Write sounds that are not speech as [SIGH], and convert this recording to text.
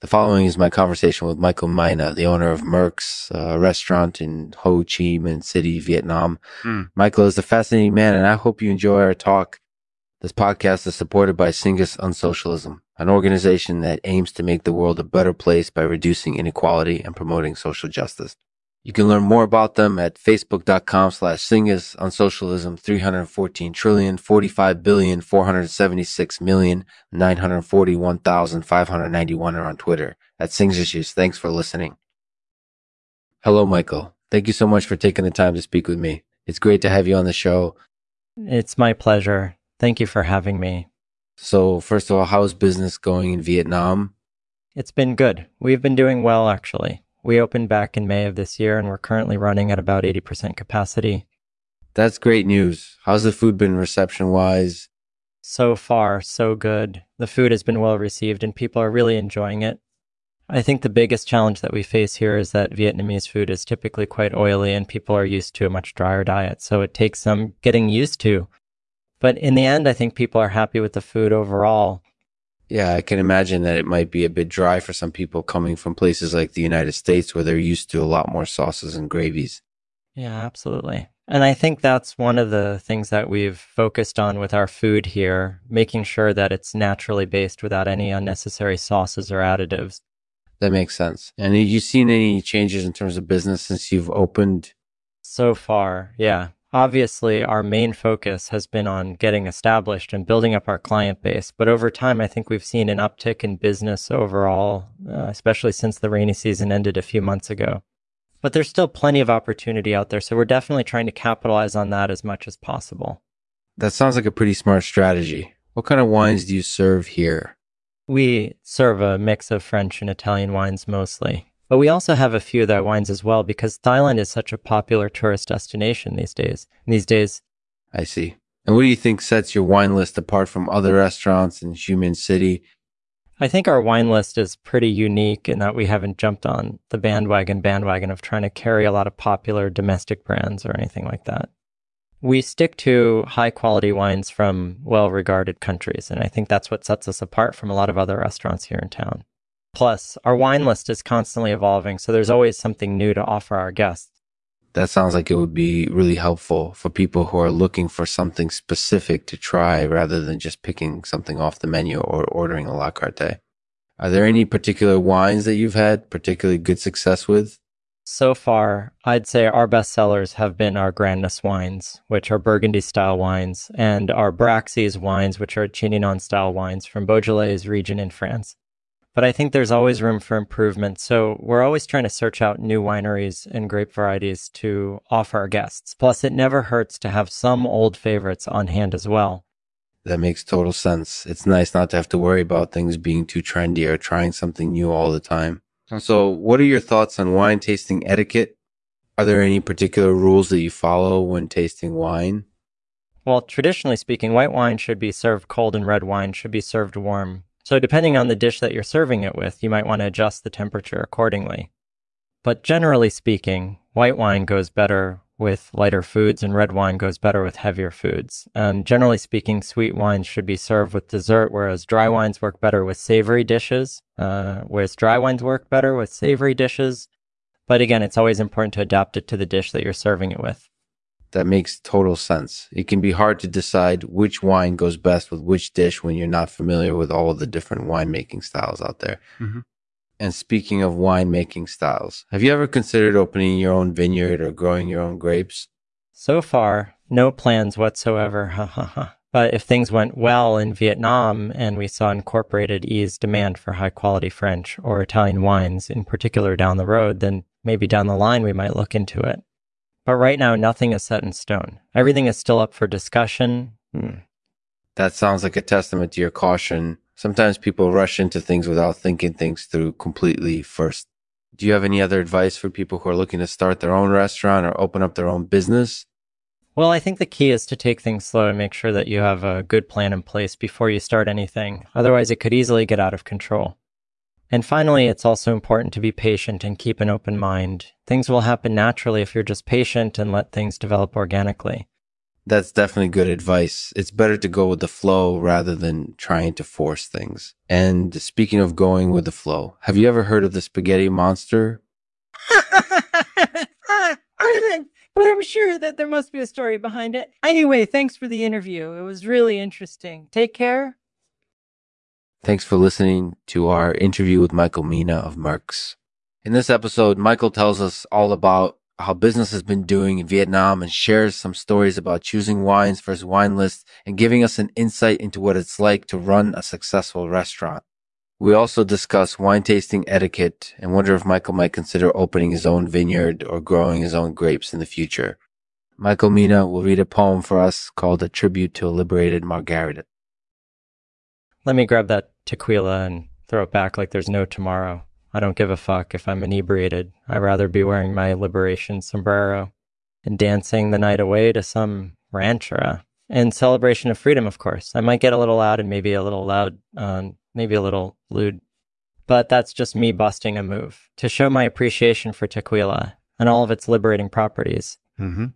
The following is my conversation with Michael Mina, the owner of Merks uh, restaurant in Ho Chi Minh City, Vietnam. Mm. Michael is a fascinating man, and I hope you enjoy our talk. This podcast is supported by Singus Unsocialism, an organization that aims to make the world a better place by reducing inequality and promoting social justice. You can learn more about them at facebook.com slash Singus Unsocialism 314 trillion 45 billion 476 million 941,591 are on Twitter at Singus. Thanks for listening. Hello, Michael. Thank you so much for taking the time to speak with me. It's great to have you on the show. It's my pleasure. Thank you for having me. So, first of all, how's business going in Vietnam? It's been good. We've been doing well, actually. We opened back in May of this year and we're currently running at about 80% capacity. That's great news. How's the food been reception wise? So far, so good. The food has been well received and people are really enjoying it. I think the biggest challenge that we face here is that Vietnamese food is typically quite oily and people are used to a much drier diet. So it takes some getting used to. But in the end, I think people are happy with the food overall. Yeah, I can imagine that it might be a bit dry for some people coming from places like the United States where they're used to a lot more sauces and gravies. Yeah, absolutely. And I think that's one of the things that we've focused on with our food here, making sure that it's naturally based without any unnecessary sauces or additives. That makes sense. And have you seen any changes in terms of business since you've opened? So far, yeah. Obviously, our main focus has been on getting established and building up our client base. But over time, I think we've seen an uptick in business overall, uh, especially since the rainy season ended a few months ago. But there's still plenty of opportunity out there. So we're definitely trying to capitalize on that as much as possible. That sounds like a pretty smart strategy. What kind of wines do you serve here? We serve a mix of French and Italian wines mostly. But we also have a few of their wines as well because Thailand is such a popular tourist destination these days. These days, I see. And what do you think sets your wine list apart from other restaurants in Chi City? I think our wine list is pretty unique in that we haven't jumped on the bandwagon bandwagon of trying to carry a lot of popular domestic brands or anything like that. We stick to high quality wines from well regarded countries, and I think that's what sets us apart from a lot of other restaurants here in town. Plus, our wine list is constantly evolving, so there's always something new to offer our guests. That sounds like it would be really helpful for people who are looking for something specific to try rather than just picking something off the menu or ordering a la carte. Are there any particular wines that you've had particularly good success with? So far, I'd say our best sellers have been our Grandness wines, which are Burgundy style wines, and our Braxis wines, which are Chinon style wines from Beaujolais region in France but I think there's always room for improvement. So we're always trying to search out new wineries and grape varieties to offer our guests. Plus, it never hurts to have some old favorites on hand as well. That makes total sense. It's nice not to have to worry about things being too trendy or trying something new all the time. So, what are your thoughts on wine tasting etiquette? Are there any particular rules that you follow when tasting wine? Well, traditionally speaking, white wine should be served cold and red wine should be served warm. So, depending on the dish that you're serving it with, you might want to adjust the temperature accordingly. But generally speaking, white wine goes better with lighter foods and red wine goes better with heavier foods. And generally speaking, sweet wines should be served with dessert, whereas dry wines work better with savory dishes, uh, whereas dry wines work better with savory dishes. But again, it's always important to adapt it to the dish that you're serving it with that makes total sense. It can be hard to decide which wine goes best with which dish when you're not familiar with all of the different winemaking styles out there. Mm-hmm. And speaking of winemaking styles, have you ever considered opening your own vineyard or growing your own grapes? So far, no plans whatsoever. Ha ha ha. But if things went well in Vietnam and we saw incorporated ease demand for high quality French or Italian wines in particular down the road, then maybe down the line we might look into it. But right now, nothing is set in stone. Everything is still up for discussion. Hmm. That sounds like a testament to your caution. Sometimes people rush into things without thinking things through completely first. Do you have any other advice for people who are looking to start their own restaurant or open up their own business? Well, I think the key is to take things slow and make sure that you have a good plan in place before you start anything. Otherwise, it could easily get out of control. And finally, it's also important to be patient and keep an open mind. Things will happen naturally if you're just patient and let things develop organically. That's definitely good advice. It's better to go with the flow rather than trying to force things. And speaking of going with the flow, have you ever heard of the spaghetti monster? [LAUGHS] but I'm sure that there must be a story behind it. Anyway, thanks for the interview. It was really interesting. Take care. Thanks for listening to our interview with Michael Mina of Merks. In this episode, Michael tells us all about how business has been doing in Vietnam and shares some stories about choosing wines for his wine list and giving us an insight into what it's like to run a successful restaurant. We also discuss wine tasting etiquette and wonder if Michael might consider opening his own vineyard or growing his own grapes in the future. Michael Mina will read a poem for us called A Tribute to a Liberated Margarita. Let me grab that tequila and throw it back like there's no tomorrow. I don't give a fuck if I'm inebriated. I'd rather be wearing my liberation sombrero and dancing the night away to some ranchera in celebration of freedom, of course. I might get a little loud and maybe a little loud, uh, maybe a little lewd, but that's just me busting a move to show my appreciation for tequila and all of its liberating properties. Mm-hmm.